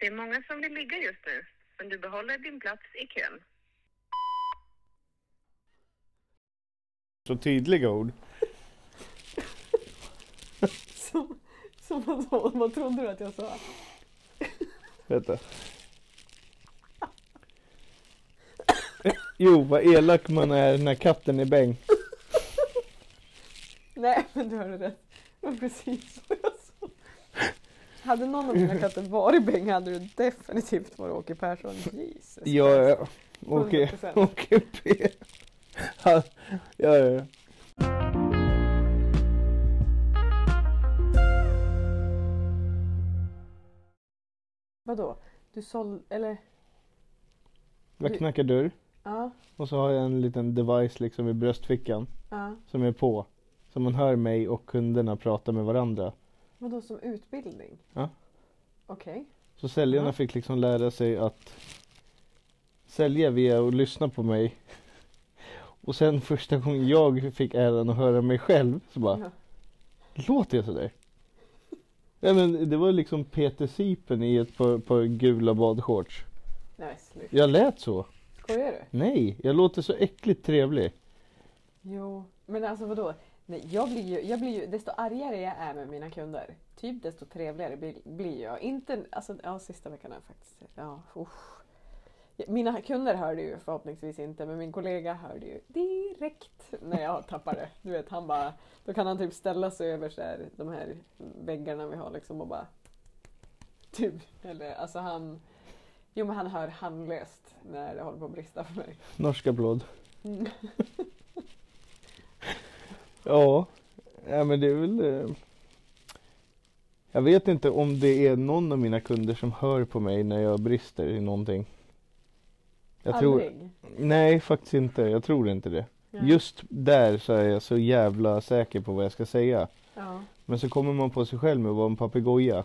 Det är många som vill ligga just nu, men du behåller din plats i kön. Så tydliga ord. Som, som vad, vad trodde du att jag sa? Vänta. Jo, vad elak man är när katten är bäng. Nej, men du hörde rätt. Det var precis så jag sa. Hade någon av dina katter varit Bengt hade du definitivt varit Åke Persson. Jesus Ja, ja. Åke, 100%. Åke P. Ja, ja, ja. Vadå? Du sålde, eller? Jag Du- knackar dörr Ja, och så har jag en liten device liksom i bröstfickan ja. som är på. Så man hör mig och kunderna prata med varandra. Vadå som utbildning? Ja. Okej. Så säljarna Ja. fick liksom lära sig att sälja via att lyssna på mig. Och sen första gången jag fick äran att höra mig själv så bara, Ja. låter jag sådär? Nej men det var liksom Peter Sipen i ett par, par gula badshorts. Nej, sluta. Jag lät så. Skojar du? Nej, jag låter så äckligt trevlig. Jo, men alltså vadå? Nej, jag blir ju, jag blir ju, desto argare jag är med mina kunder, typ desto trevligare blir, blir jag. Inte, alltså ja, sista veckan är faktiskt, ja, usch. Mina kunder hörde ju förhoppningsvis inte, men min kollega hörde ju direkt när jag tappade. Du vet, han bara, då kan han typ ställa sig över så här, de här väggarna vi har liksom och bara, typ, eller alltså han, jo men han hör handlöst när det håller på att brista för mig. Norsk applåd. Mm. Ja, ja men det är väl... eh, Jag vet inte om det är någon av mina kunder som hör på mig när jag brister i någonting. Jag tror... Aldrig. Nej, faktiskt inte. Jag tror inte det. Nej. Just där så är jag så jävla säker på vad jag ska säga. Ja. Men så kommer man på sig själv med att vara en papegoja.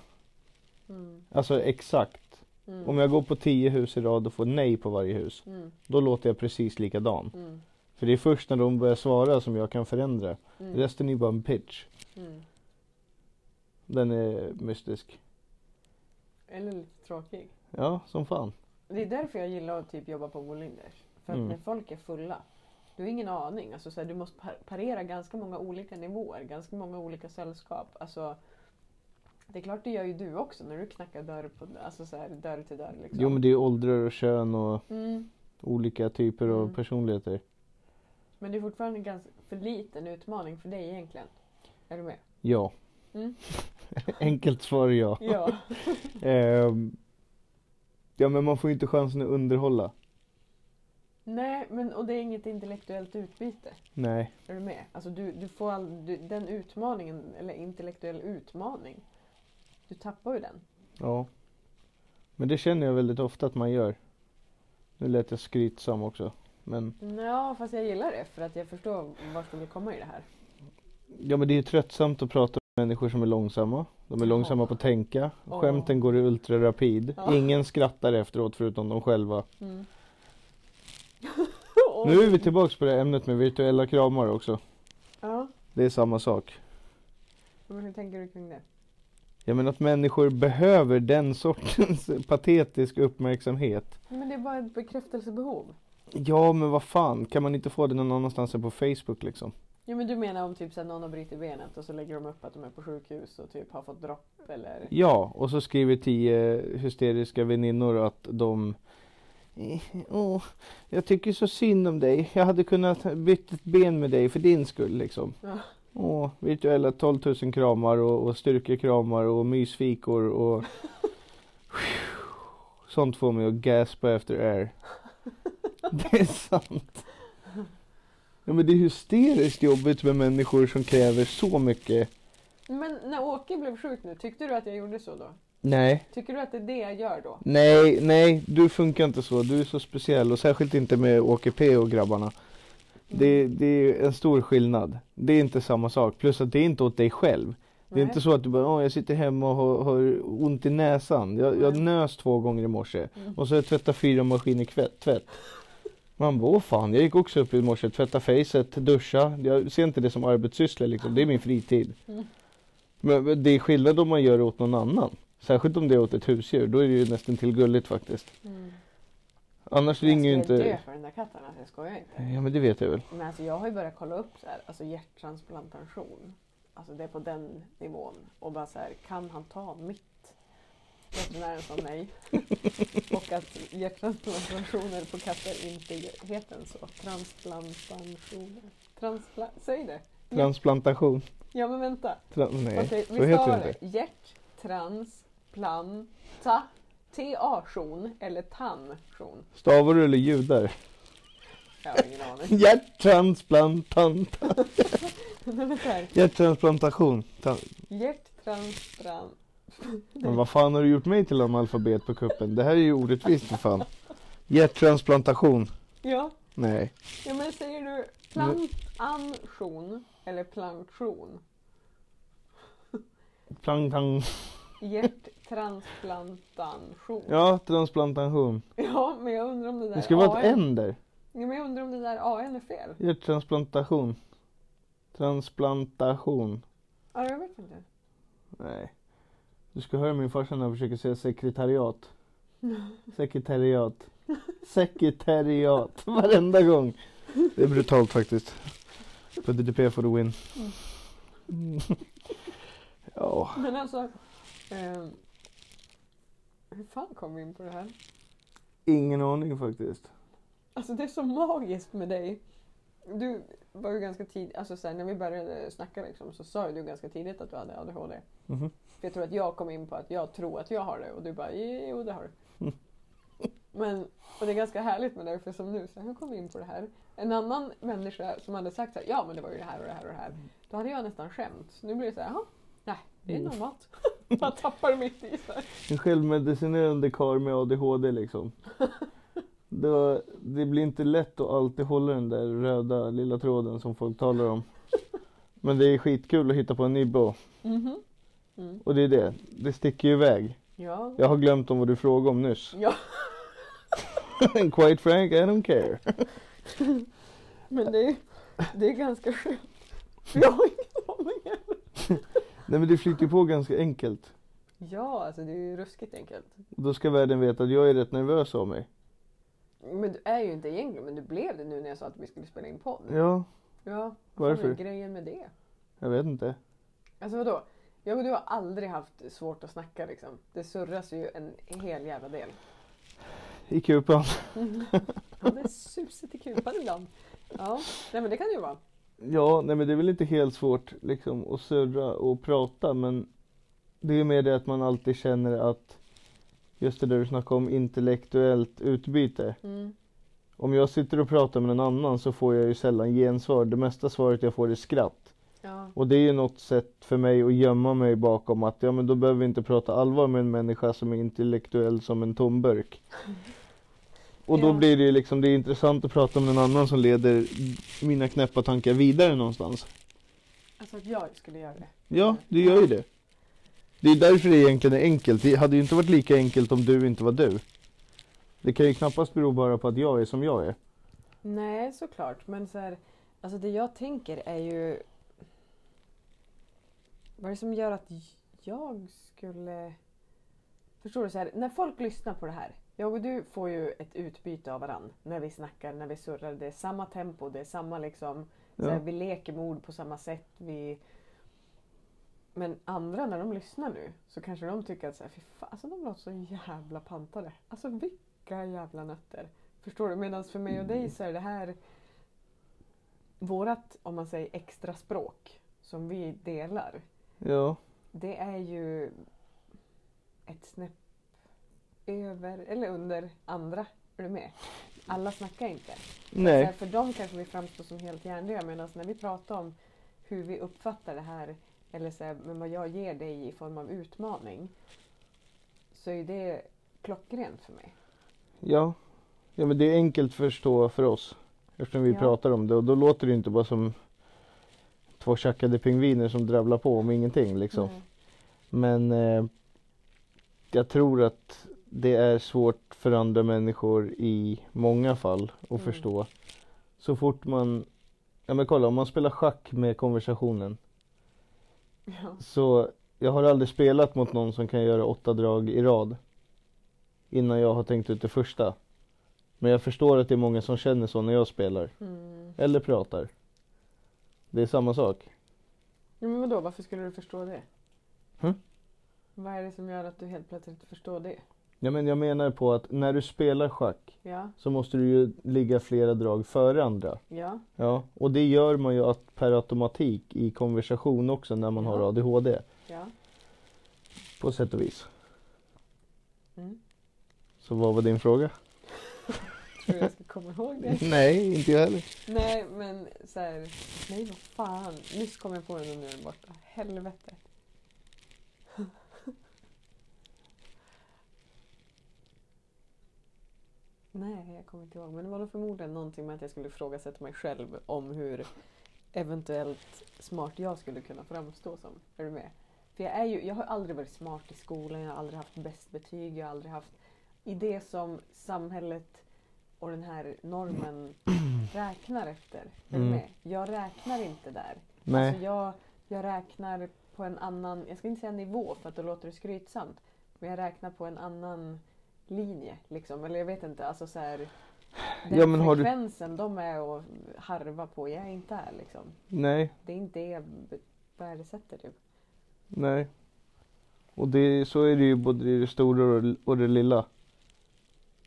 Mm. Alltså exakt. Mm. Om jag går på tio hus i rad och får nej på varje hus. Mm. Då låter jag precis likadan. Mm. För det är först när de börjar svara som jag kan förändra. Mm. Resten är bara en pitch. Mm. Den är mystisk. Eller lite tråkig. Ja, som fan. Det är därför jag gillar att typ jobba på Wolinders. För att Mm. när folk är fulla, du har ingen aning. Alltså, så här, du måste par- parera ganska många olika nivåer, ganska många olika sällskap. Alltså, det är klart det gör ju du också när du knackar dörr, på, alltså, så här, dörr till dörr. Liksom. Jo men det är åldrar och kön och mm. olika typer av Mm. personligheter. Men det är fortfarande en ganska för liten utmaning för dig egentligen. Är du med? Ja. Mm. Enkelt svar ja. Ja. Ehm, ja men man får ju inte chansen att underhålla. Nej, men och det är inget intellektuellt utbyte. Nej. Är du med? Alltså du, du får all, du, den utmaningen, eller intellektuell utmaning, du tappar ju den. Ja. Men det känner jag väldigt ofta att man gör. Nu lät jag skrytsam också. Men Ja, fast jag gillar det för att jag förstår vart du vill komma i det här. ja men det är ju tröttsamt att prata med människor som är långsamma. De är Ja. långsamma på att tänka. Ja. Skämten går i ultrarapid. Ja. Ingen skrattar efteråt förutom de själva. Mm. Nu är vi tillbaks på det här ämnet med virtuella kramar också. Ja, Det är samma sak. men hur tänker du kring det? Jag menar att människor behöver den sortens patetisk uppmärksamhet. Men det är bara ett bekräftelsebehov. Ja men vad fan, kan man inte få det någon annanstans än på Facebook liksom? Ja men du menar om typ här, någon har brutit benet och så lägger de upp att de är på sjukhus och typ har fått dropp eller? Ja, och så skriver tio hysteriska väninnor att de "Eh, Åh, jag tycker så synd om dig. Jag hade kunnat byta ett ben med dig för din skull liksom. Ja. Åh, virtuella 12 000 kramar och, och styrkekramar och mysfikor och Sånt får mig att gaspa efter air. Det är sant. Ja men det är hysteriskt jobbigt med människor som kräver så mycket. Men när Åke blev sjuk nu, tyckte du att jag gjorde så då? Nej, Tycker du att det är det jag gör då? nej, nej, du funkar inte så. Du är så speciell och särskilt inte med Åke P och grabbarna. Det, det är en stor skillnad. Det är inte samma sak. Plus att det är inte åt dig själv. Det är Nej. inte så att du bara, åh jag sitter hemma och har, har ont i näsan. Jag, jag nös två gånger i morse. Mm. Och så har jag tvättat fyra maskiner kvätt, tvätt. Man bara, fan, jag gick också upp i morse, tvätta facet, duscha. Jag ser inte det som arbetssyssla liksom, det är min fritid. Mm. Men det är skillnad om man gör det åt någon annan. Särskilt om det är åt ett husdjur, då är det ju nästan till gulligt faktiskt. Mm. Annars Jag ringer ju skulle dö inte... för den där katten, alltså, jag skojar inte. Ja men det vet jag väl. Men alltså jag har ju börjat kolla upp så här, alltså hjärttransplantation. Alltså det är på den nivån. Och bara så här, kan han ta mitt? Veterinären sa nej. och att hjärttransplantationer på katter inte heter så. Transplantationer. Transpla Säg det! Transplantation. Ja men vänta. Tra- nej, Okej, så heter det inte. Hjärttransplantation. T-A-tion eller tanntion. Stavar du eller ljudar? Jag har ingen aning. Hjärttransplantant. Här. Hjärttransplantation. Men vad fan har du gjort mig till analfabet på kuppen? Det här är ju orättvist för fan. Hjärttransplantation. Ja, Nej. ja men säger du plantation eller planktion? Plang. Hjärttransplantation. Ja, transplantation. Ja, men jag undrar om det där Det ska vara ett N där. Ja, men jag undrar om det där AN är fel. Hjärttransplantation. Transplantation. Ja, jag vet inte. Nej. Du ska höra min farsa när han försöker säga sekretariat. Sekretariat. Sekretariat. Varenda gång. Det är brutalt faktiskt. På DDP for the win. Mm. Ja. Men alltså... ehm, hur fan kom vi in på det här? Ingen aning faktiskt. Alltså det är så magiskt med dig. Du var ju ganska tidigt, alltså sen när vi började snacka liksom, så sa ju du ganska tidigt att du hade ADHD. Mhm. För jag tror att jag kom in på att jag tror att jag har det och du bara jo det har du. Men, och det är ganska härligt med dig för som nu, så här, hur kom vi in på det här? En annan människa som hade sagt så här, ja men det var ju det här och det här och det här. Då hade jag nästan skämt. Nu blir det så här, jaha, nej det är Mm. normalt. Man tappar mitt i så här. En självmedicinerande karl med ADHD liksom. Då, det blir inte lätt att alltid hålla den där röda lilla tråden som folk talar om. Men det är skitkul att hitta på en nibbo. Mhm. Mm. Och det är det. Det sticker ju iväg. Ja. Jag har glömt om vad du frågade om nyss. ja, And quite frank, I don't care. men det är, det är ganska skönt. Jag har ingen aning. Nej men det flyter på ganska enkelt. Ja, alltså det är ju ruskigt enkelt. Då ska världen veta att jag är rätt nervös av mig. Men du är ju inte egentligen, men du blev det nu när jag sa att vi skulle spela in podd. Ja, Ja, vad Varför? är grejen med det? jag vet inte. Alltså vadå? Jag och du har aldrig haft svårt att snacka liksom. Det surras ju en hel jävla del. I kupan. Ja, det är susigt i kupan ibland. Ja, nej men det kan det ju vara. Ja, nej men det är väl inte helt svårt liksom att surra och prata men det är ju mer det att man alltid känner att just det där du snackade om intellektuellt utbyte. Mm. Om jag sitter och pratar med någon annan så får jag ju sällan gensvar. Det mesta svaret jag får är skratt. Ja. Och det är ju något sätt för mig att gömma mig bakom att ja men då behöver vi inte prata allvar med en människa som är intellektuell som en tomburk. Och då Ja. blir det ju liksom, det är intressant att prata med någon annan som leder mina knäppa tankar vidare någonstans. Alltså att jag skulle göra det. Ja, det gör ju det. Det är därför det egentligen är enkelt. Det hade ju inte varit lika enkelt om du inte var du. Det kan ju knappast bero bara på att jag är som jag är. Nej, såklart. Men så här, alltså det jag tänker är ju... Vad är det som gör att jag skulle... Förstår du? Så här, när folk lyssnar på det här. Jag och du får ju ett utbyte av varandra. När vi snackar, när vi surrar. Det är samma tempo, det är samma liksom... Så här, Ja. vi leker med ord på samma sätt. Vi... Men andra när de lyssnar nu så kanske de tycker att så här, fy fan, alltså de låter så jävla pantade. Alltså vilka jävla nötter. Förstår du? Medan för mig och dig så är det här vårat, om man säger extra språk som vi delar. Ja, Det är ju ett snäpp över eller under andra. Är du med? Alla snackar inte. Nej. för dem kanske vi framstår som helt hjärndöda medan när vi pratar om hur vi uppfattar det här eller så här, men vad jag ger dig i form av utmaning så är det klockrent för mig. Ja. ja, men det är enkelt att förstå för oss. Eftersom vi Ja. pratar om det och då låter det inte bara som två tjackade pingviner som dravlar på om ingenting liksom. Nej. Men eh, jag tror att det är svårt för andra människor i många fall att Mm. förstå. Så fort man, ja men kolla om man spelar schack med konversationen Ja. så jag har aldrig spelat mot någon som kan göra åtta drag i rad. Innan jag har tänkt ut det första. Men jag förstår att det är många som känner så när jag spelar. Mm. Eller pratar. Det är samma sak. Ja, men vadå, varför skulle du förstå det? Hm? Vad är det som gör att du helt plötsligt förstår det? Ja, men jag menar på att när du spelar schack Ja, så måste du ju ligga flera drag före andra. ja, Ja, och det gör man ju att per automatik i konversation också när man Ja. har ADHD. ja. På sätt och vis. Mm. Så vad var din fråga? Tror jag ska komma ihåg det? Nej, inte jag heller. Nej, men så här, nej vad fan. Nyss kom jag på den och nu är den borta. Helvete. Nej, jag kommer inte ihåg. Men det var nog förmodligen någonting med att jag skulle ifrågasätta mig själv om hur eventuellt smart jag skulle kunna framstå som. Är du med? För jag, är ju, jag har aldrig varit smart i skolan, jag har aldrig haft bäst betyg, jag har aldrig haft i det som samhället och den här normen räknar efter. Är du Mm. med? Jag räknar inte där. Nej. Alltså jag, jag räknar på en annan, jag ska inte säga nivå för att då låter det skrytsamt. Men jag räknar på en annan linje. Liksom. Eller jag vet inte, alltså så här, Den Ja, men har du- frekvensen de är och harva på, jag är inte här liksom. Nej, Det är inte det jag värdesätter typ. nej. Och det, så är det ju både i det stora och, och det lilla.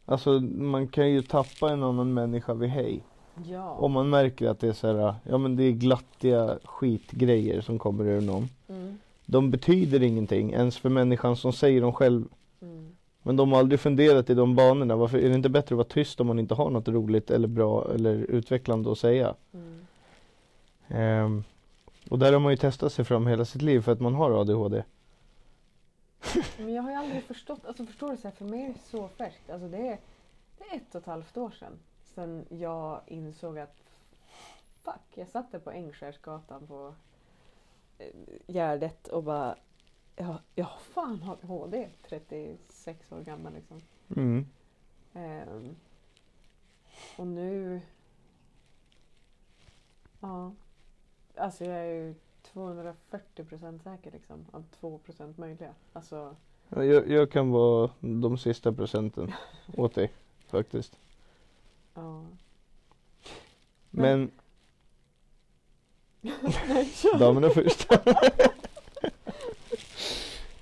Alltså man kan ju tappa en annan människa vid hej. Ja. Om man märker att det är så här, ja men det är glattiga skitgrejer som kommer ur någon. Mm. De betyder ingenting ens för människan som säger dem själv. Men de har aldrig funderat i de banorna. Varför är det inte bättre att vara tyst om man inte har något roligt eller bra eller utvecklande att säga? Mm. Ehm, och där har man ju testat sig fram hela sitt liv för att man har ADHD. Men jag har ju aldrig förstått, alltså förstår du så här, för mig är det så färskt. Alltså det är, det är ett och ett halvt år sedan. Sen jag insåg att fuck, jag satt där på Ängskärsgatan på eh, Gärdet och bara ja, jag har fan ADHD, 36 år gammal liksom. Mm. Ehm, och nu... Ja. Alltså jag är ju 240 procent säker liksom. Av 2 procent möjliga. Alltså, Ja, Jag, jag kan vara de sista procenten åt dig faktiskt. ja. Men kör. damerna först.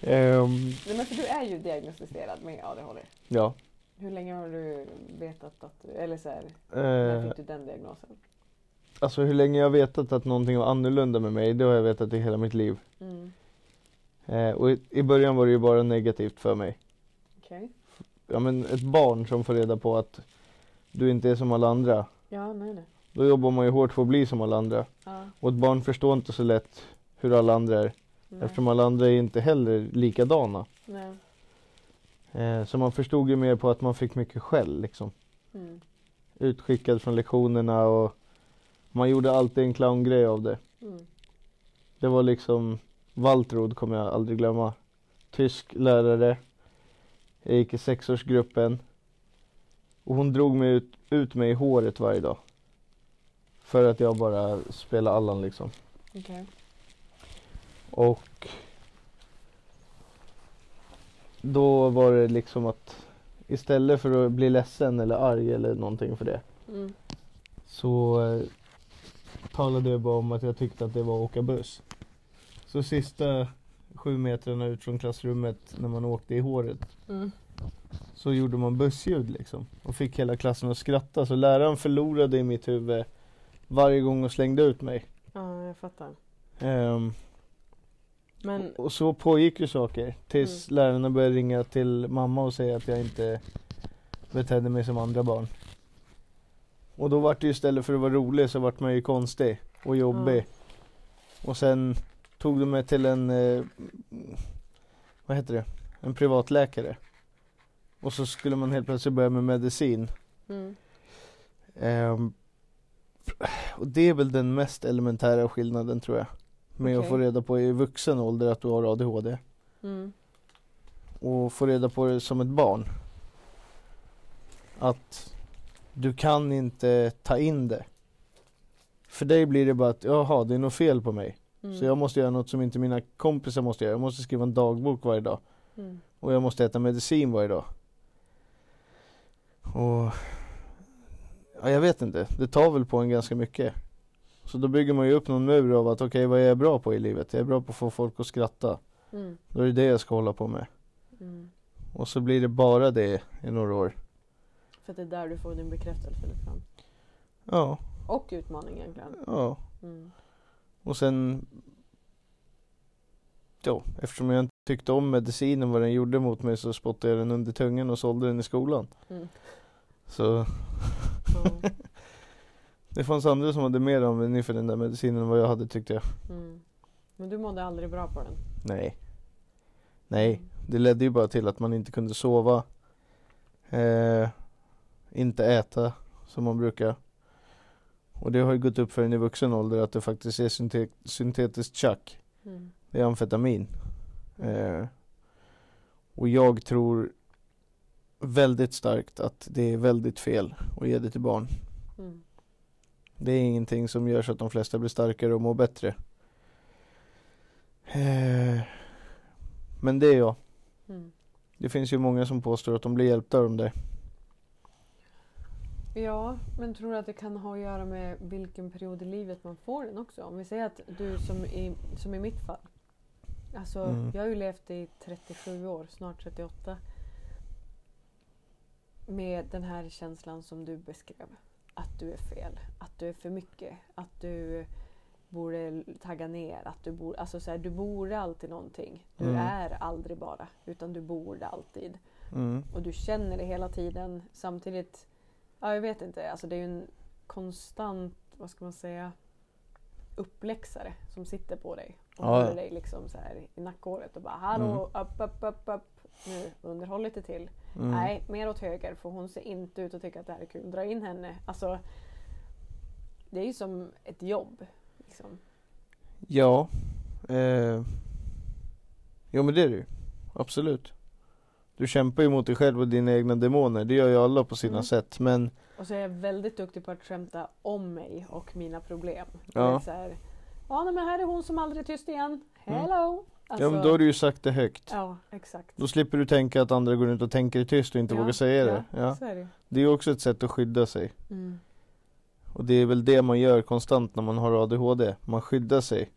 Ehm, Nej, men för du är ju diagnostiserad med ADHD. ja. Hur länge har du vetat att du... Eller så här, när Eh, fick du den diagnosen? alltså hur länge jag vetat att någonting var annorlunda med mig, det har jag vetat i hela mitt liv. Mm. Eh, och i, i början var det ju bara negativt för mig. Okej. Ja men ett barn som får reda på att du inte är som alla andra. Ja, nej, nej. Då jobbar man ju hårt för att bli som alla andra. Ja, Och ett barn förstår inte så lätt hur alla andra är. Nej. Eftersom alla andra är inte heller likadana. nej. Eh, så man förstod ju mer på att man fick mycket skäll liksom. Mm. Utskickad från lektionerna och man gjorde alltid en clowngrej av det. Mm. Det var liksom Waltrud kommer jag aldrig glömma. Tysk lärare. Jag gick i sexårsgruppen. Och hon drog mig ut, ut mig i håret varje dag. För att jag bara spelade Allan liksom. Okej. Och då var det liksom att istället för att bli ledsen eller arg eller någonting för det Mm. så eh, talade jag bara om att jag tyckte att det var att åka buss. Så sista sju metrarna ut från klassrummet när man åkte i håret Mm. så gjorde man bussljud liksom och fick hela klassen att skratta så läraren förlorade i mitt huvud varje gång och slängde ut mig. Ja, jag fattar. Ehm, Men, och så pågick ju saker tills lärarna började ringa till mamma och säga att jag inte betedde mig som andra barn. Och då vart det ju istället för att vara rolig så vart man ju konstig och jobbig. Och sen tog de mig till en, eh, vad heter det, en privatläkare. Och så skulle man helt plötsligt börja med medicin. mm. Ehm, och det är väl den mest elementära skillnaden tror jag. Med att Okej. få reda på i vuxen ålder att du har ADHD. Mm. Och få reda på det som ett barn. Att du kan inte ta in det. För dig blir det bara att jaha, det är något fel på mig. Mm. Så jag måste göra något som inte mina kompisar måste göra. Jag måste skriva en dagbok varje dag. Mm. Och jag måste äta medicin varje dag. Och ja, jag vet inte. Det tar väl på en ganska mycket. Så då bygger man ju upp någon mur av att okej, vad är jag bra på i livet? Jag är bra på att få folk att skratta. Mm. Då är det det jag ska hålla på med. Mm. Och så blir det bara det i några år. För att det är där du får din bekräftelse liksom. Ja, Och utmaning egentligen. ja. Mm. Och sen Ja, eftersom jag inte tyckte om medicinen vad den gjorde mot mig så spottade jag den under tungan och sålde den i skolan. Mm. Så. det fanns andra som hade mer användning för den där medicinen än vad jag hade tyckte jag. Mm. Men du mådde aldrig bra på den? Nej. Nej, det ledde ju bara till att man inte kunde sova. Eh, inte äta som man brukar. Och det har ju gått upp för en i vuxen ålder att det faktiskt är synte- syntetiskt tjack. Mm. Det är amfetamin. Mm. Eh, och jag tror väldigt starkt att det är väldigt fel att ge det till barn. Mm. Det är ingenting som gör så att de flesta blir starkare och mår bättre. Eh, men det är jag. Mm. Det finns ju många som påstår att de blir hjälpta av de där. Ja, men tror du att det kan ha att göra med vilken period i livet man får den också? Om vi säger att du som i, som i mitt fall. Alltså, Mm. jag har ju levt i 37 år, snart 38. Med den här känslan som du beskrev. Att du är fel, att du är för mycket, att du borde tagga ner, att du borde, alltså så här, du borde alltid någonting. Du Mm. är aldrig bara, utan du borde alltid. Mm. Och du känner det hela tiden. Samtidigt, ja jag vet inte, alltså det är ju en konstant, vad ska man säga, uppläxare som sitter på dig. Och Ja, håller dig liksom så här i nackhåret och bara hallå, upp, upp, upp, upp. Nu, underhåll lite till. Mm. Nej, mer åt höger för hon ser inte ut att tycka att det här är kul. Dra in henne. Alltså, det är ju som ett jobb. Liksom. Ja. Eh. Jo men det är det ju. Absolut. Du kämpar ju mot dig själv och dina egna demoner. Det gör ju alla på sina Mm. sätt. Men Och så är jag väldigt duktig på att skämta om mig och mina problem. Ja. Så här, ja men här är hon som aldrig är tyst igen. Hello! Alltså, ja, men då har du ju sagt det högt. Ja, exakt. Då slipper du tänka att andra går runt och tänker tyst och inte Ja, vågar säga det. Ja, Ja. är det. Det är också ett sätt att skydda sig. mm. Och det är väl det man gör konstant när man har ADHD. Man skyddar sig.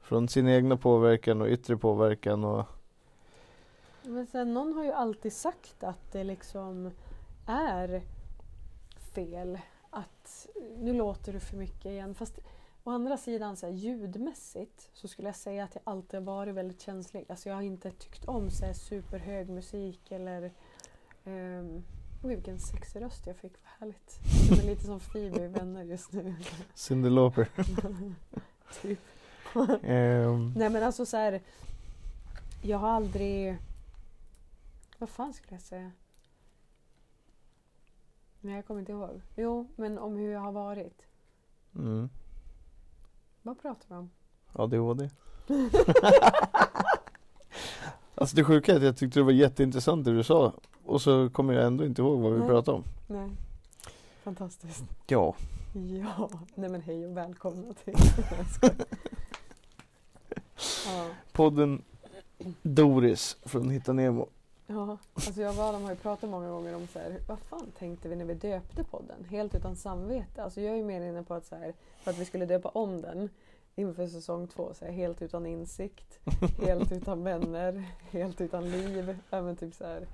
Från sin egna påverkan och yttre påverkan och Men sen någon har ju alltid sagt att det liksom är fel att nu låter du för mycket igen. Fast å andra sidan så här, ljudmässigt så skulle jag säga att jag alltid har varit väldigt känslig. Alltså jag har inte tyckt om så här, superhög musik eller um, Oj vilken sexig röst jag fick, vad härligt. Jag är lite som Phoebe i Vänner just nu. Cyndi Lauper. typ. Ehm, Nej men alltså så här. Jag har aldrig... Vad fan skulle jag säga? Nej jag kommer inte ihåg. Jo, men om hur jag har varit. mm. Vad pratar vi om? ADHD. alltså det sjuka är att jag tyckte det var jätteintressant det du sa. Och så kommer jag ändå inte ihåg vad vi Nej. pratade om. Nej. Fantastiskt. Ja. Ja. Nej men hej och välkomna till... Ja. Podden Doris från Hitta Nemo. Ja, alltså jag och Adam har ju pratat många gånger om så här, vad fan tänkte vi när vi döpte podden? Helt utan samvete. Alltså jag är ju mer inne på att, så här, för att vi skulle döpa om den inför säsong två, så här, helt utan insikt, helt utan vänner, helt utan liv. Även typ så här.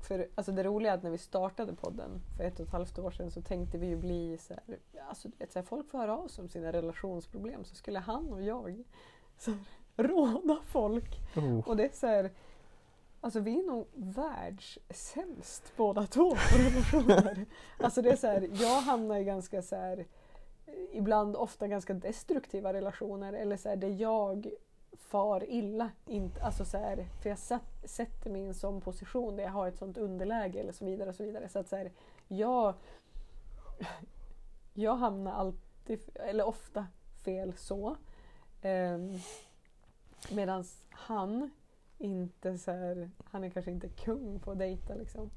För alltså det roliga är att när vi startade podden för ett och ett halvt år sedan så tänkte vi ju bli så här, alltså du vet, så här, folk får höra av sig om sina relationsproblem så skulle han och jag så här, råda folk Oh. och det är så här, alltså vi är nog världssämst båda två på relationer. alltså det är så här, jag hamnar i ganska så här, ibland ofta ganska destruktiva relationer eller så här, där jag far illa. Inte, alltså så här, för jag satt, sätter mig i en sån position där jag har ett sånt underläge eller så vidare. Och så vidare. Så att så här, jag, jag hamnar alltid, eller ofta fel så. Um, Medan han inte så här, han är kanske inte kung på att dejta liksom.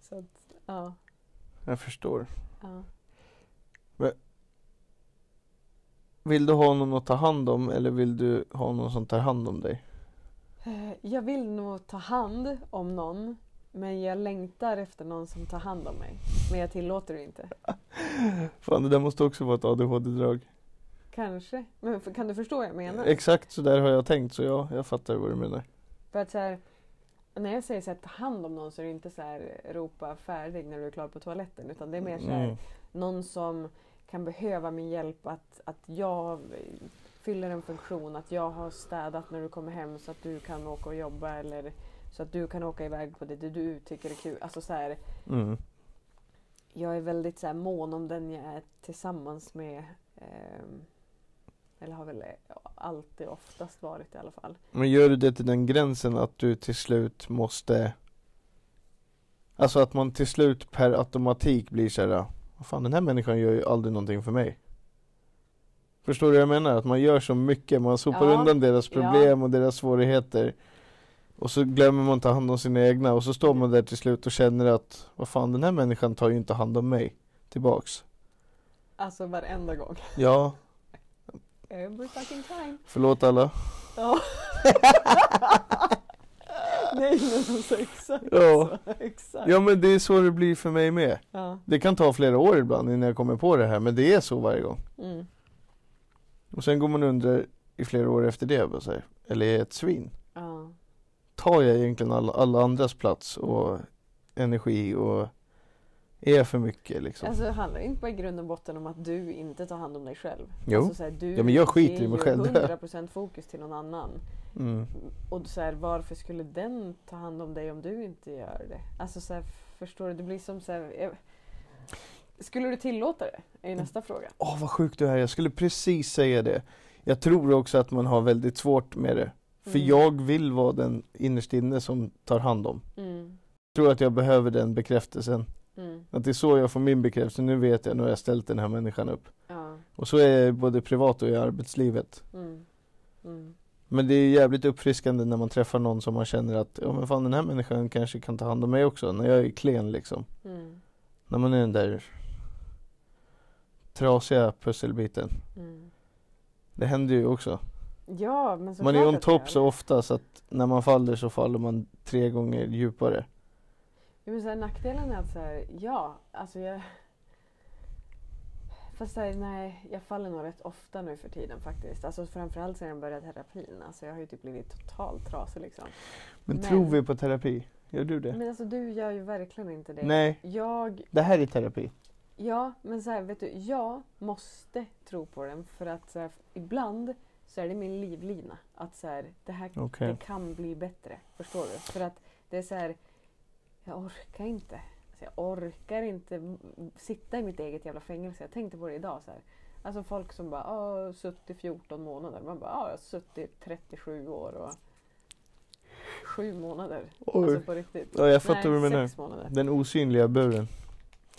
Så att, ja. Jag förstår. ja. Vill du ha någon att ta hand om eller vill du ha någon som tar hand om dig? Eh, Jag vill nog ta hand om någon men jag längtar efter någon som tar hand om mig. Men jag tillåter det inte. Fan det där måste också vara ett ADHD-drag. Kanske. Men kan du förstå vad jag menar? Exakt så där har jag tänkt så ja, jag fattar vad du menar. För att så här, när jag säger så här, ta hand om någon så är det inte så här ropa färdig när du är klar på toaletten. Utan det är mer så här, Mm. någon som kan behöva min hjälp att, att jag fyller en funktion. Att jag har städat när du kommer hem så att du kan åka och jobba eller så att du kan åka iväg på det du tycker är kul. Alltså så här, Mm. jag är väldigt så här, mån om den jag är tillsammans med. ehm, eller har väl alltid oftast varit i alla fall. Men gör du det till den gränsen att du till slut måste Alltså att man till slut per automatik blir såhär Vad fan den här människan gör ju aldrig någonting för mig Förstår du vad jag menar? Att man gör så mycket, man sopar Ja, undan deras ja. problem och deras svårigheter Och så glömmer man ta hand om sina egna och så står man där till slut och känner att Vad fan den här människan tar ju inte hand om mig Tillbaks Alltså varenda gång. Ja, Every fucking time. förlåt alla Ja. Nej men så exakt. Ja. Så, exakt. Ja men det är så det blir för mig med Ja. Det kan ta flera år ibland innan jag kommer på det här men det är så varje gång Mm. Och sen går man och undrar i flera år efter det, vad säger, eller är jag ett svin? Ja. Tar jag egentligen alla, alla andras plats och energi och är för mycket liksom? Alltså det handlar inte bara i grund och botten om att du inte tar hand om dig själv. Jo. Alltså, så här, du Ja, men jag skiter i mig själv. 100% fokus till någon annan. Mm. Och så här, varför skulle den ta hand om dig om du inte gör det? Alltså så här, förstår du? Det blir som så här. Skulle du tillåta det? Är nästa fråga. Åh vad sjukt du är, jag skulle precis säga det Jag tror också att man har väldigt svårt med det För Mm. jag vill vara den innerst inne som tar hand om Mm. Jag tror att jag behöver den bekräftelsen Mm. Att det är så jag får min bekräftelse, nu vet jag, nu har jag ställt den här människan upp Ja. Och så är jag både privat och i arbetslivet Mm. Mm. Men det är jävligt uppfriskande när man träffar någon som man känner att Ja men fan den här människan kanske kan ta hand om mig också när jag är klen liksom Mm. När man är den där trasiga pusselbiten Mm. Det händer ju också Ja, Man är klart on att det top gör. så ofta så att när man faller så faller man tre gånger djupare Ja, men så här, nackdelen är att så här, ja, alltså jag... Fast här, nej, jag faller nog rätt ofta nu för tiden faktiskt. Alltså framförallt sedan jag började terapin. Alltså jag har ju typ blivit totalt trasig liksom. Men, Men- tror vi på terapi? Gör du det? Men alltså du gör ju verkligen inte det. Nej, Jag, det här är terapi ja, men så här, vet du, jag måste tro på den för att så här, ibland så är det min livlina. Att så här, det här Okej det kan bli bättre. Förstår du? För att det är så här, jag orkar inte. Alltså jag orkar inte sitta i mitt eget jävla fängelse. Jag tänkte på det idag. Så här. Alltså folk som bara, "Ah, suttit 14 månader. Man bara, "Ah, jag har suttit 37 år och sju månader. Oj. Alltså på riktigt. Ja jag fattar vad du menar. Den osynliga buren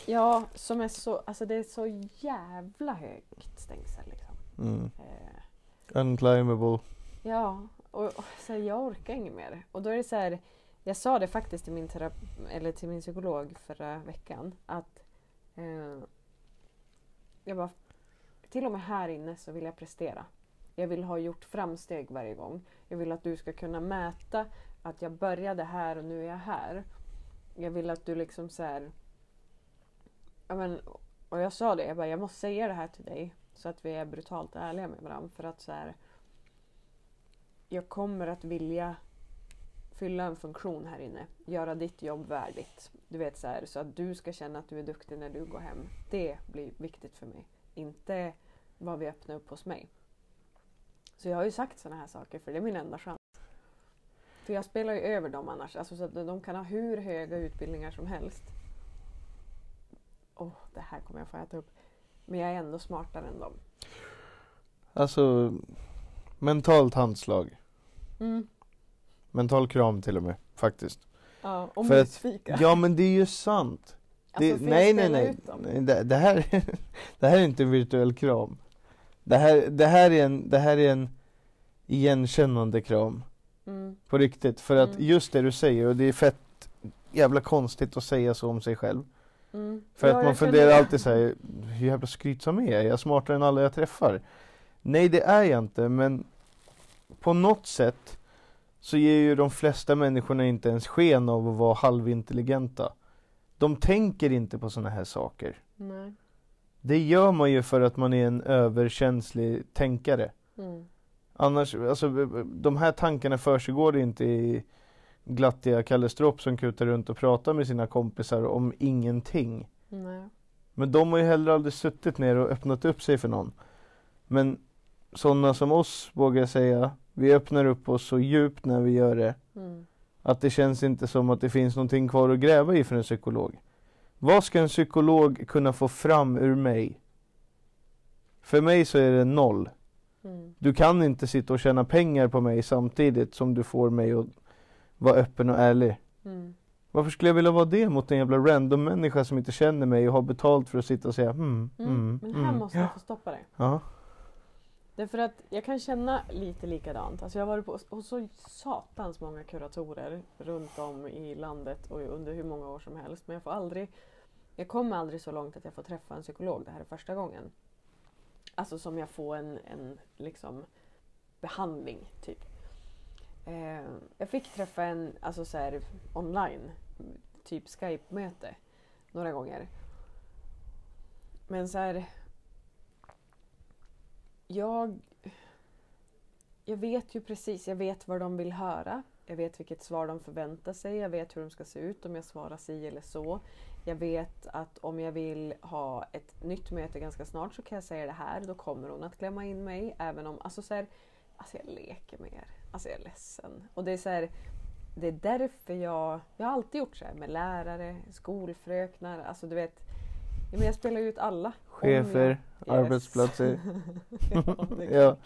Ja, som är så, alltså det är så jävla högt stängsel liksom. mm. Eh, Unclimbable Ja, och, och så här, jag orkar inget mer. Och då är det så här, jag sa det faktiskt till min, terap eller till min psykolog förra veckan att eh, jag bara, till och med här inne så vill jag prestera. Jag vill ha gjort framsteg varje gång. Jag vill att du ska kunna mäta att jag började här och nu är jag här. Jag vill att du liksom så här, ja men, och jag sa det, jag bara, jag måste säga det här till dig så att vi är brutalt ärliga med varandra. För att så här, jag kommer att vilja fylla en funktion här inne. Göra ditt jobb värdigt. Du vet så här, så att du ska känna att du är duktig när du går hem. Det blir viktigt för mig. Inte vad vi öppnar upp hos mig. Så jag har ju sagt sådana här saker för det är min enda chans. För jag spelar ju över dem annars. Alltså så att de kan ha hur höga utbildningar som helst. Åh, det här kommer jag få äta upp. Men jag är ändå smartare än dem. Alltså Mentalt handslag Mm. Mental kram till och med faktiskt Ja, och För att- mysfika. Ja men det är ju sant det, Alltså, får jag Nej nej nej, nej det, det, här, det här är inte en virtuell kram Det här, det här är en, det här är en igenkännande kram Mm. På riktigt, för att Mm. just det du säger och det är fett jävla konstigt att säga så om sig själv Mm. För Ja, att man jag funderar kunde- alltid såhär, hur jävla skrytsam är jag? Jag är smartare än alla jag träffar Nej det är jag inte men på något sätt så ger ju de flesta människorna inte ens sken av att vara halvintelligenta. De tänker inte på sådana här saker. Nej. Det gör man ju för att man är en överkänslig tänkare. Mm. Annars, alltså de här tankarna försiggår inte i glattiga Kalle Stropp som kutar runt och pratar med sina kompisar om ingenting. Nej. Men de har ju heller aldrig suttit ner och öppnat upp sig för någon. Men sådana som oss vågar jag säga, vi öppnar upp oss så djupt när vi gör det Mm. att det känns inte som att det finns någonting kvar att gräva i för en psykolog. Vad ska en psykolog kunna få fram ur mig? För mig så är det noll. Mm. Du kan inte sitta och tjäna pengar på mig samtidigt som du får mig att vara öppen och ärlig. Mm. Varför skulle jag vilja vara det mot en jävla random människa som inte känner mig och har betalt för att sitta och säga mm, Mm. mm, Men här mm. måste jag få stoppa dig. Ja. Därför att jag kan känna lite likadant. Alltså jag har varit på hos så satans många kuratorer runt om i landet och under hur många år som helst. Men jag får aldrig, jag kommer aldrig så långt att jag får träffa en psykolog. Det här är första gången. Alltså som jag får en, en liksom behandling typ. Eh, jag fick träffa en, alltså så här online, typ Skype-möte några gånger. Men så här, jag, jag vet ju precis, jag vet vad de vill höra. Jag vet vilket svar de förväntar sig. Jag vet hur de ska se ut om jag svarar si eller så. Jag vet att om jag vill ha ett nytt möte ganska snart så kan jag säga det här. Då kommer hon att klämma in mig. Även om, alltså så här, alltså jag leker med er. Alltså jag är ledsen. Och det är så här, det är därför jag, jag har alltid gjort så här med lärare, skolfröknar, alltså du vet. Ja, men jag spelar ut alla. Chefer, jag- arbetsplatser. ja. Ja.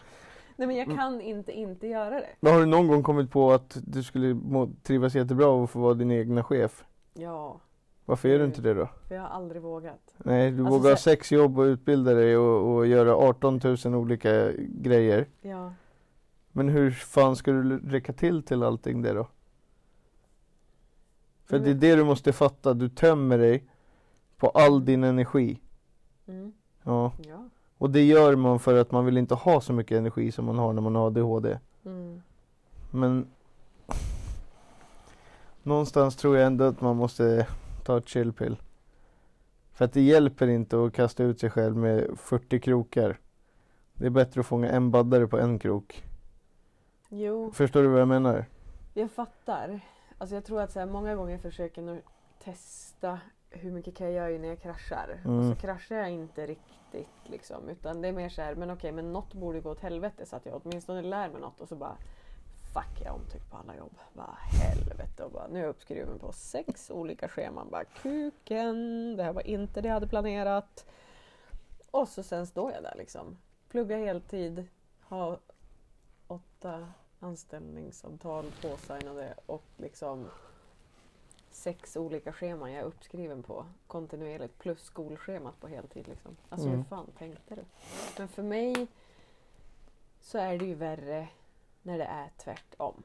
Nej men jag kan inte inte göra det. Men har du någon gång kommit på att du skulle må, trivas jättebra av att få vara din egna chef? Ja, Varför är du inte det då? för jag har aldrig vågat. Nej, du Alltså, vågar ha sex jobb och utbilda dig och, och göra 18 000 olika grejer. Ja. Men hur fan ska du räcka till till allting det då? För Mm. det är det du måste fatta, du tömmer dig på all din energi. Mm. Ja. Ja. Och det gör man för att man vill inte ha så mycket energi som man har när man har ADHD. Mm. Men någonstans tror jag ändå att man måste ta ett chillpill. För att det hjälper inte att kasta ut sig själv med 40 krokar. Det är bättre att fånga en baddare på en krok. Jo, Förstår du vad jag menar? jag fattar. Alltså jag tror att så här, många gånger försöker testa hur mycket kan jag göra innan jag kraschar. Mm. Och så kraschar jag inte riktigt liksom. Utan det är mer så här, men okej, men något borde gå åt helvete så att jag åtminstone lär mig något. Och så bara fuck jag omtyckt på alla jobb. Bara helvete. Och bara, nu är jag uppskriven på sex olika scheman. Bara kuken, det här var inte det jag hade planerat. Och så sen står jag där liksom. Plugga heltid, ha åtta anställningsavtal påsignade och liksom sex olika scheman jag är uppskriven på kontinuerligt plus skolschemat på heltid. Liksom. Alltså Mm. hur fan tänkte du? Men för mig så är det ju värre när det är tvärtom.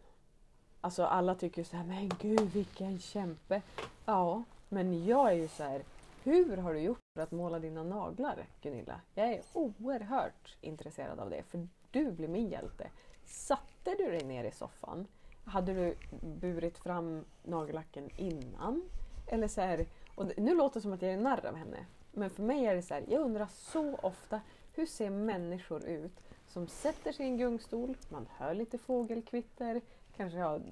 Alltså alla tycker så här, men gud vilken kämpe. Ja, men jag är ju så här, hur har du gjort för att måla dina naglar Gunilla? Jag är oerhört intresserad av det för du blir min hjälte. Satte du dig ner i soffan? Hade du burit fram nagellacken innan? Eller så här, och nu låter det som att jag är narr av henne. Men för mig är det så här, jag undrar så ofta hur ser människor ut som sätter sig i en gungstol, man hör lite fågelkvitter, kanske har,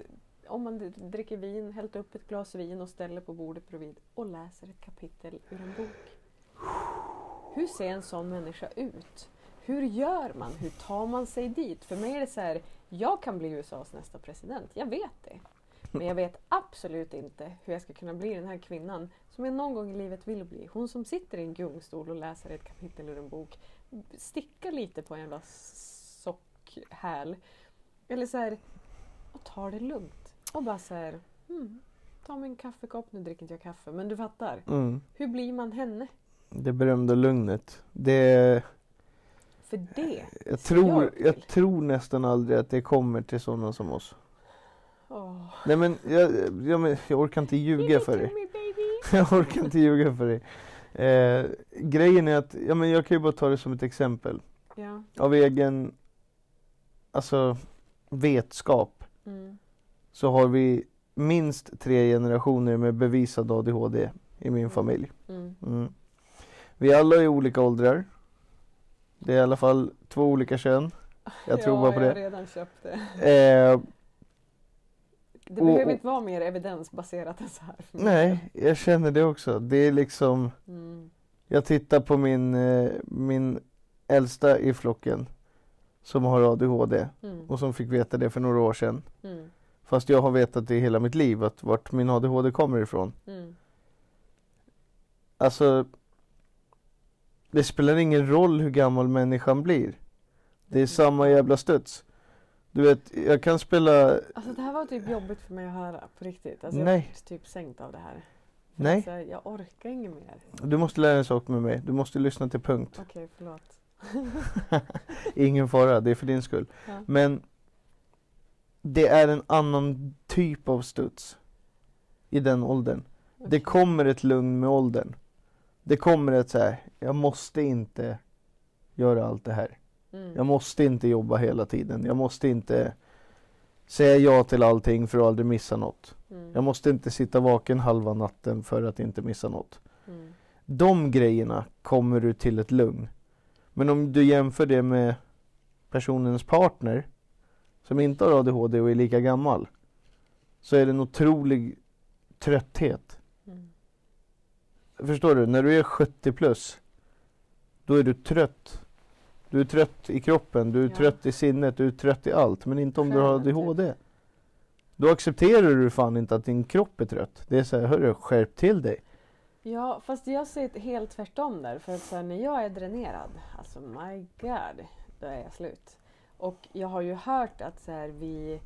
om man dricker vin, hällt upp ett glas vin och ställer på bordet bredvid och läser ett kapitel ur en bok. Hur ser en sån människa ut? Hur gör man? Hur tar man sig dit? För mig är det så här, jag kan bli USAs nästa president, jag vet det. Men jag vet absolut inte hur jag ska kunna bli den här kvinnan som jag någon gång i livet vill bli. Hon som sitter i en gungstol och läser ett kapitel ur en bok, stickar lite på en jävla sockhäl. Eller så här, och tar det lugnt. Och bara så här, hmm, ta mig en kaffekopp, nu dricker inte jag kaffe, men du fattar. Mm. Hur blir man henne? Det berömda lugnet. Det, För det, jag, tror, jag tror nästan aldrig att det kommer till sådana som oss. åh. Nej men jag, jag, jag orkar inte ljuga för dig. Jag orkar inte ljuga för dig. Eh, grejen är att, ja men jag kan ju bara ta det som ett exempel. Ja. av egen alltså vetskap Mm. så har vi minst tre generationer med bevisad ADHD i min Mm. familj. Mm. Mm. Vi alla är i olika åldrar. Det är i alla fall två olika kön. Jag tror ja, bara på jag har det. redan köpt det. Eh, Det behöver och- inte vara mer evidensbaserat än så här. nej, jag känner det också. Det är liksom Mm. Jag tittar på min, eh, min äldsta i flocken som har ADHD Mm. och som fick veta det för några år sedan. Mm. Fast jag har vetat det hela mitt liv, att vart min ADHD kommer ifrån. Mm. Alltså, det spelar ingen roll hur gammal människan blir. Det är samma jävla studs. Du vet, jag kan spela... Alltså det här var typ jobbigt för mig att höra på riktigt. Alltså, Nej. Jag är typ sänkt av det här. Nej, Alltså, jag orkar inget mer. du måste lära en sak med mig. Du måste lyssna till punkt. Okej, förlåt. Ingen fara, det är för din skull. Ja. Men det är en annan typ av studs i den åldern. Det Okej. kommer ett lugn med åldern. Det kommer ett så här, jag måste inte göra allt det här. Mm. Jag måste inte jobba hela tiden. Jag måste inte säga ja till allting för att aldrig missa något. Mm. Jag måste inte sitta vaken halva natten för att inte missa något. Mm. De grejerna kommer du till ett lugn. Men om du jämför det med personens partner som inte har ADHD och är lika gammal så är det en otrolig trötthet. Förstår du? När du är 70 plus då är du trött. Du är trött i kroppen, du är Ja. trött i sinnet, du är trött i allt. Men inte om du har. ADHD. Då accepterar du fan inte att din kropp är trött. Det är så här, hörru, skärp till dig. Ja, fast jag ser helt tvärtom där. För att så här, när jag är dränerad, alltså my god, då är jag slut. Och jag har ju hört att så här, vi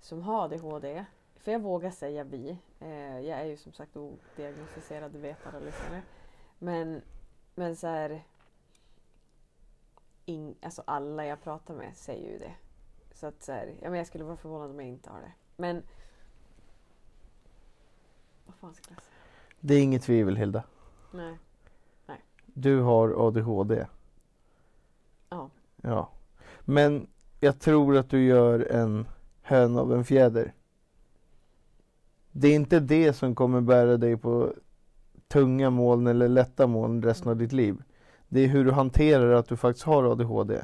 som har ADHD, för jag vågar säga vi, eh, jag är ju som sagt odiagnostiserad vetare och lyssnare. Men, men så här, ing, alltså alla jag pratar med säger ju det. Så att så här, ja, men jag skulle vara förvånad om jag inte har det. Men vad fan ska jag säga? Det är inget tvivel Hilda. Nej. Du har ADHD. Ja. Ja. Men jag tror att du gör en höna av en fjäder. Det är inte det som kommer bära dig på tunga moln eller lätta moln resten av ditt liv. Det är hur du hanterar att du faktiskt har ADHD.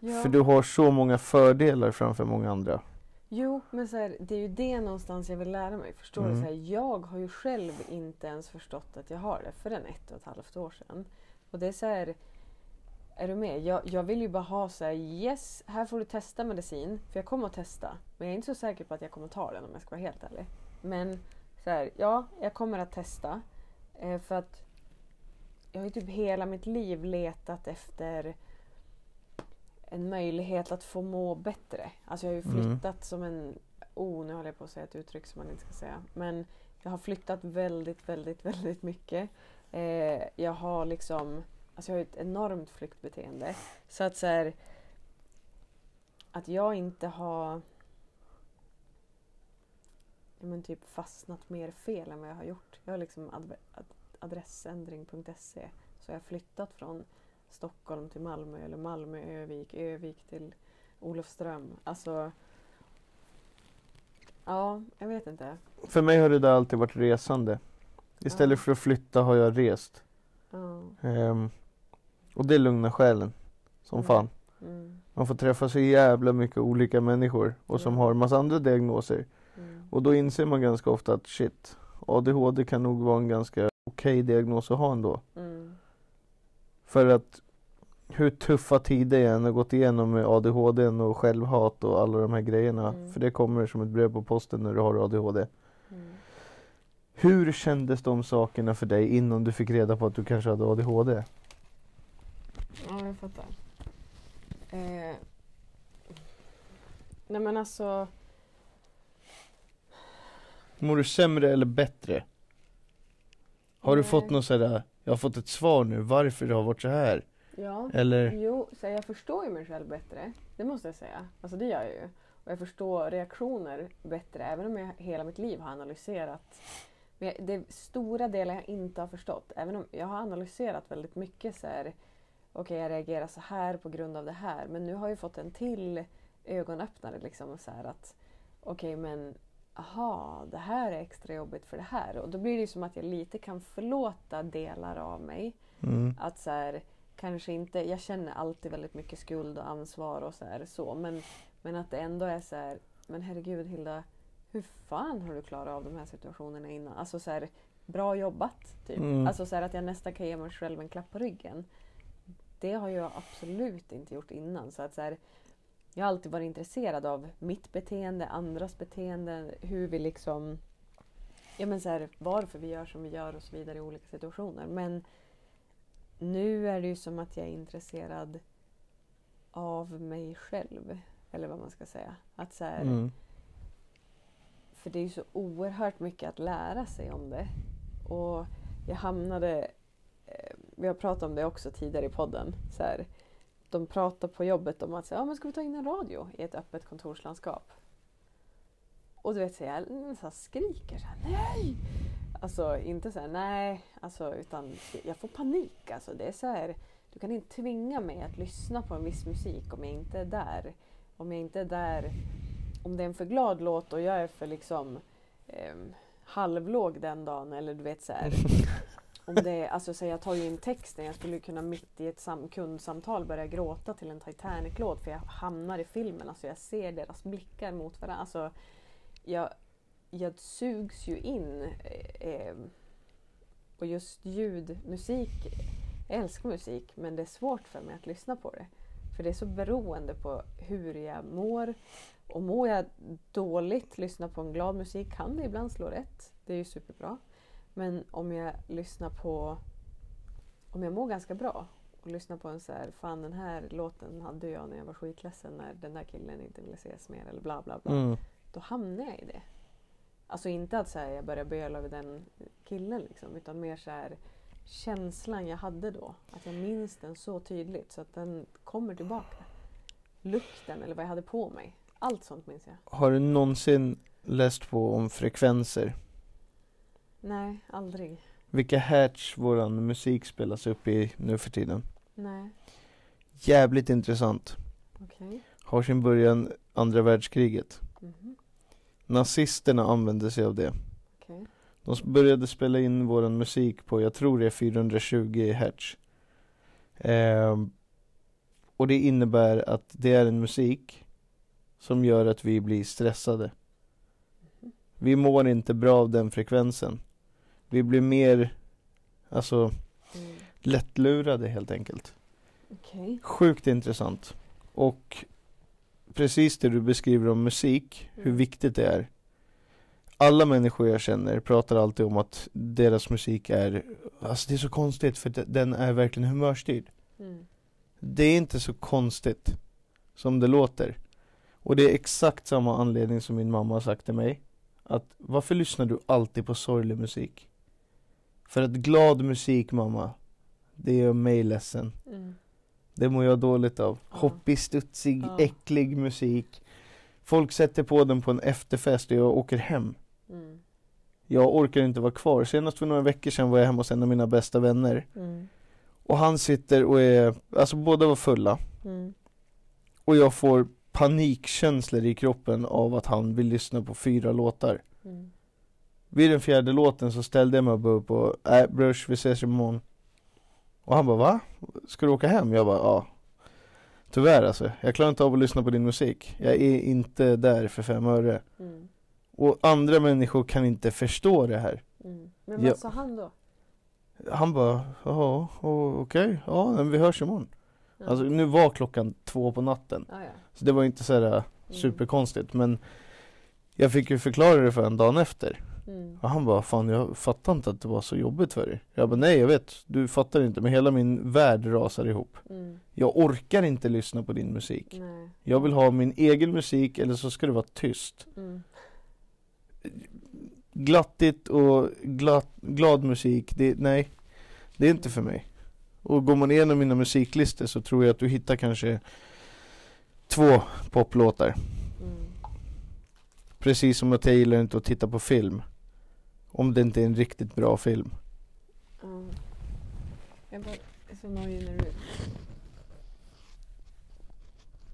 Ja. För du har så många fördelar framför många andra. Jo, men så här, det är ju det någonstans jag vill lära mig. Förstår du? Mm. Så här, jag har ju själv inte ens förstått att jag har det förrän ett och ett halvt år sedan. Och det är så här, är du med? Jag, jag vill ju bara ha så här, yes, här får du testa medicin. För jag kommer att testa. Men jag är inte så säker på att jag kommer att ta den om jag ska vara helt ärlig. Men så här, ja, jag kommer att testa. Eh, för att jag har ju typ hela mitt liv letat efter en möjlighet att få må bättre. Alltså jag har ju Mm. flyttat som en... Oh, nu håller jag på att säga ett uttryck som man inte ska säga. Men jag har flyttat väldigt, väldigt, väldigt mycket. Eh, jag har liksom... Alltså jag har ett enormt flyktbeteende. Så att så här, Att jag inte har... Men typ fastnat mer fel än vad jag har gjort. Jag har liksom adve- ad, adressändring.se. Så jag har flyttat från Stockholm till Malmö eller Malmö, Övik, Övik till Olofström. Alltså... Ja, jag vet inte. För mig har det där alltid varit resande. Istället Ja. för att flytta har jag rest. Ja. Ehm, och det lugnar själen. Som Mm. fan. Mm, Man får träffa så jävla mycket olika människor och som Ja. har massa andra diagnoser. Och då inser man ganska ofta att shit, ADHD kan nog vara en ganska okej diagnos att ha ändå. mm, För att hur tuffa tider jag än har gått igenom med ADHD och självhat och alla de här grejerna. Mm. För det kommer som ett brev på posten när du har ADHD. mm. Hur kändes de sakerna för dig innan du fick reda på att du kanske hade ADHD? Ja, jag fattar. Eh, nej men alltså... Mår du sämre eller bättre? Har du Nej. fått något sådär, jag har fått ett svar nu, varför det har varit så här? Ja. Eller? Jo, så jag förstår ju mig själv bättre. Det måste jag säga. Alltså det gör jag ju. Och jag förstår reaktioner bättre även om jag hela mitt liv har analyserat. Men jag, det är stora delar jag inte har förstått. Även om jag har analyserat väldigt mycket så här, okej jag reagerar så här på grund av det här. Men nu har jag fått en till ögonöppnare liksom. Så här att okej men aha, det här är extra jobbigt för det här. Och då blir det som att jag lite kan förlåta delar av mig. Mm. Att så här, kanske inte, jag känner alltid väldigt mycket skuld och ansvar och så här, så. Men, men att det ändå är så här, men herregud Hilda, hur fan har du klarat av de här situationerna innan? Alltså så här, bra jobbat. Typ. Mm. Alltså så här, att jag nästan kan ge mig själv en klapp på ryggen. Det har jag absolut inte gjort innan. Så att så jag har alltid varit intresserad av mitt beteende, andras beteende, hur vi liksom... Ja men så här, varför vi gör som vi gör och så vidare i olika situationer. Men nu är det ju som att jag är intresserad av mig själv. Eller vad man ska säga. Att så här, Mm. för det är ju så oerhört mycket att lära sig om det. Och jag hamnade, eh, vi har pratat om det också tidigare i podden, så här, de pratar på jobbet om att säga, ah, men ska vi ta in en radio i ett öppet kontorslandskap? Och du vet, så jag så här skriker så här, nej! Alltså inte så här, nej, alltså, utan jag får panik. Alltså, det är så här, du kan inte tvinga mig att lyssna på en viss musik om jag inte är där. Om jag inte är där, om det är en för glad låt och jag är för liksom eh, halvlåg den dagen eller du vet så här. Om det är, alltså så jag tar ju in texten, jag skulle kunna mitt i ett sam- kundsamtal börja gråta till en Titanic-låt för jag hamnar i filmen, alltså jag ser deras blickar mot varandra. Alltså, jag, jag sugs ju in. Eh, eh, och just ljud, musik, jag älskar musik men det är svårt för mig att lyssna på det. För det är så beroende på hur jag mår. Och mår jag dåligt, lyssna på en glad musik kan det ibland slå rätt. Det är ju superbra. Men om jag lyssnar på... Om jag mår ganska bra och lyssnar på en så här, fan den här låten hade jag när jag var skitledsen när den där killen inte ville ses mer eller bla bla bla. Mm. Då hamnar jag i det. Alltså inte att så här, jag börjar böla över den killen liksom, utan mer så här känslan jag hade då. Att jag minns den så tydligt så att den kommer tillbaka. Lukten eller vad jag hade på mig. Allt sånt minns jag. Har du någonsin läst på om frekvenser? Nej, aldrig. Vilka hertz våran musik spelas upp i nu för tiden? Nej, Jävligt intressant. okej. Har sin början andra världskriget. Mhm, Nazisterna använde sig av det. De började spela in våran musik på, jag tror det är 420 hertz. Ehm, och det innebär att det är en musik som gör att vi blir stressade. Vi mår inte bra av den frekvensen. Vi blir mer, alltså Mm, lättlurade helt enkelt. Okej. Sjukt intressant. Och precis det du beskriver om musik, hur Mm. viktigt det är. Alla människor jag känner pratar alltid om att deras musik är, alltså det är så konstigt för de- den är verkligen humörstyrd. Mm, Det är inte så konstigt som det låter. Och det är exakt samma anledning som min mamma har sagt till mig. Att varför lyssnar du alltid på sorglig musik? För att glad musik mamma, det gör mig ledsen. mm, Det mår jag dåligt av. Ja. Hoppig, studsig, Ja. äcklig musik. Folk sätter på den på en efterfest och jag åker hem. mm, Jag orkar inte vara kvar. Senast för några veckor sedan var jag hemma hos en av mina bästa vänner. mm, Och han sitter och är, alltså båda var fulla. mm. Och jag får panikkänslor i kroppen av att han vill lyssna på fyra låtar. Mm. Vid den fjärde låten så ställde jag mig upp och, äh brors vi ses imorgon. Och han bara va? Ska du åka hem? Jag bara ja. Tyvärr alltså, jag klarar inte av att lyssna på din musik. Jag är inte där för fem öre. Mm. Och andra människor kan inte förstå det här. Mm. Men vad Ja. sa han då? Han bara, ja, okej, ja men vi hörs imorgon. Ja. Alltså nu var klockan två på natten. ah, ja. Så det var inte så här äh, superkonstigt men jag fick ju förklara det för en dagen efter. Mm. Och han bara, fan jag fattar inte att det var så jobbigt för dig. Jag bara, nej jag vet, du fattar inte men hela min värld rasar ihop. Mm. Jag orkar inte lyssna på din musik. Nej. Jag vill ha min egen musik eller så ska det vara tyst. Mm. Glattigt och glatt, glad musik, det, nej. Det är inte för mig. Och går man igenom mina musiklistor så tror jag att du hittar kanske två poplåtar. Mm. Precis som att jag gillar inte att titta på film. Om det inte är en riktigt bra film. Mm. Jag bara, så så nojig när du...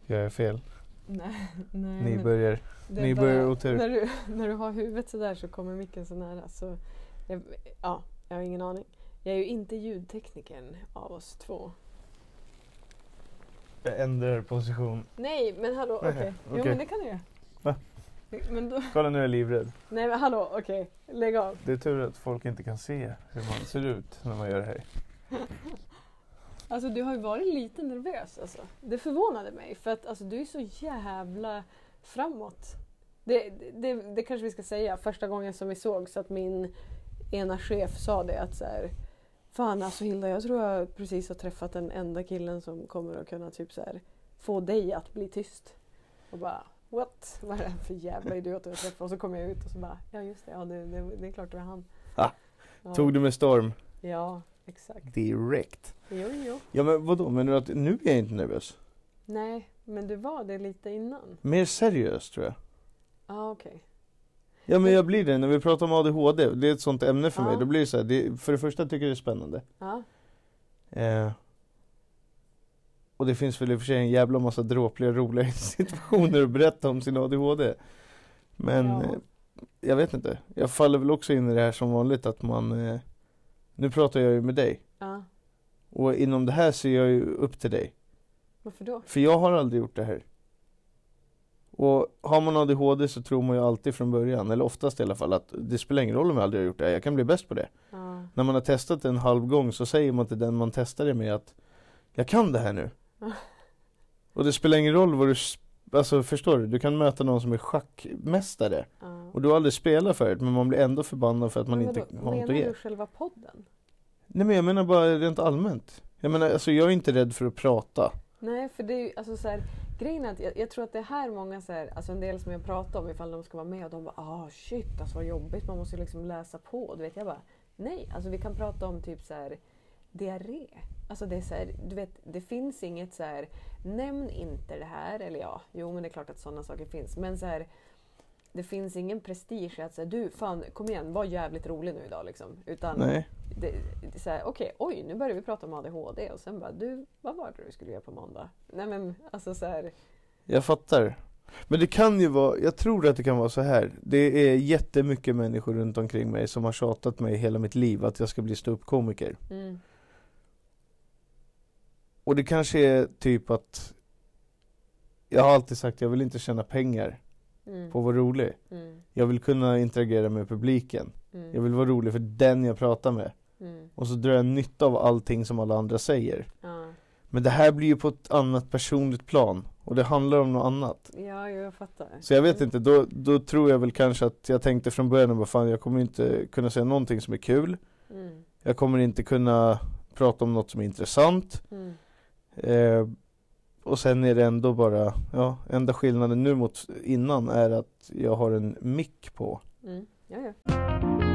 Jag är fel. Nej, nej. Börjar. det är ni bara- börjar otur. När du, när du har huvudet sådär så kommer micken så nära. Så jag, ja, jag har ingen aning. Jag är ju inte ljudteknikern av oss två. Jag ändrar position. Nej, men hallå, okej. Nej, Jo, okej. men det kan du göra. Då, Kolla nu är jag livrädd. nej, men hallå, okej. Lägg av. Det är tur att folk inte kan se hur man ser ut när man gör det här. Alltså du har ju varit lite nervös alltså. Det förvånade mig för att alltså, du är så jävla framåt. Det, det, det kanske vi ska säga. Första gången som vi såg så att min ena chef sa det att så här, Fan alltså Hilda, jag tror jag precis har träffat den enda killen som kommer att kunna typ så här, få dig att bli tyst. Och bara what? Vad är det för jävla idiot jag träffar? Och så kom jag ut och så bara ja just det, ja, det, det, det är klart det var han. Ah, ja. Tog du med storm? Ja, exakt. Direkt. Jo, jo. Ja men vadå, menar du att nu är jag inte nervös? Nej, men du var det lite innan. Mer seriös tror jag. Ja, ah, okej. Ja men jag blir det när vi pratar om ADHD, det är ett sånt ämne för Ja. mig. Då blir det så här, det, för det första tycker jag det är spännande. Ja. Eh, och det finns väl i och för sig en jävla massa dråpliga roliga situationer att berätta om sin ADHD. Men Ja. eh, jag vet inte. Jag faller väl också in i det här som vanligt att man eh, Nu pratar jag ju med dig. ja. Och inom det här ser jag ju upp till dig. Varför då? För jag har aldrig gjort det här. Och har man ADHD så tror man ju alltid från början, eller oftast i alla fall, att det spelar ingen roll om jag aldrig har gjort det här, jag kan bli bäst på det. Ja. När man har testat en halv gång så säger man till den man testar det med att Jag kan det här nu. Och det spelar ingen roll vad du, alltså förstår du? Du kan möta någon som är schackmästare ja. och du har aldrig spelat förut men man blir ändå förbannad för att man Men inte har något Menar att ge. du själva podden? Nej men jag menar bara rent allmänt. Jag menar alltså jag är inte rädd för att prata. Nej, för det är ju alltså så här, grejen är att jag, jag tror att det är här många så här, alltså en del som jag pratar om ifall de ska vara med och de bara ah shit alltså vad jobbigt man måste liksom läsa på. Du vet jag bara nej, alltså vi kan prata om typ så här diarré. Alltså det är så här, du vet det finns inget så här nämn inte det här eller ja, jo men det är klart att sådana saker finns men så här det finns ingen prestige i att säga du fan kom igen var jävligt rolig nu idag liksom. Utan Nej. det, det är så här, okej, oj, nu börjar vi prata om ADHD och sen bara, du, vad var det du skulle göra på måndag? Nej men alltså så här, Jag fattar. Men det kan ju vara, jag tror att det kan vara så här. Det är jättemycket människor runt omkring mig som har tjatat mig hela mitt liv att jag ska bli ståuppkomiker. mm, Och det kanske är typ att Jag har alltid sagt att jag vill inte tjäna pengar mm, på att vara rolig. mm, Jag vill kunna interagera med publiken. mm, Jag vill vara rolig för den jag pratar med. mm, Och så drar jag nytta av allting som alla andra säger. ja, Men det här blir ju på ett annat personligt plan. Och det handlar om något annat. ja, jag fattar. Så jag vet Mm, inte, då, då tror jag väl kanske att jag tänkte från början vad fan jag kommer inte kunna säga någonting som är kul. Mm, Jag kommer inte kunna prata om något som är intressant. Eh, och sen är det ändå bara, ja, enda skillnaden nu mot innan är att jag har en mick på. Mm. Ja, ja.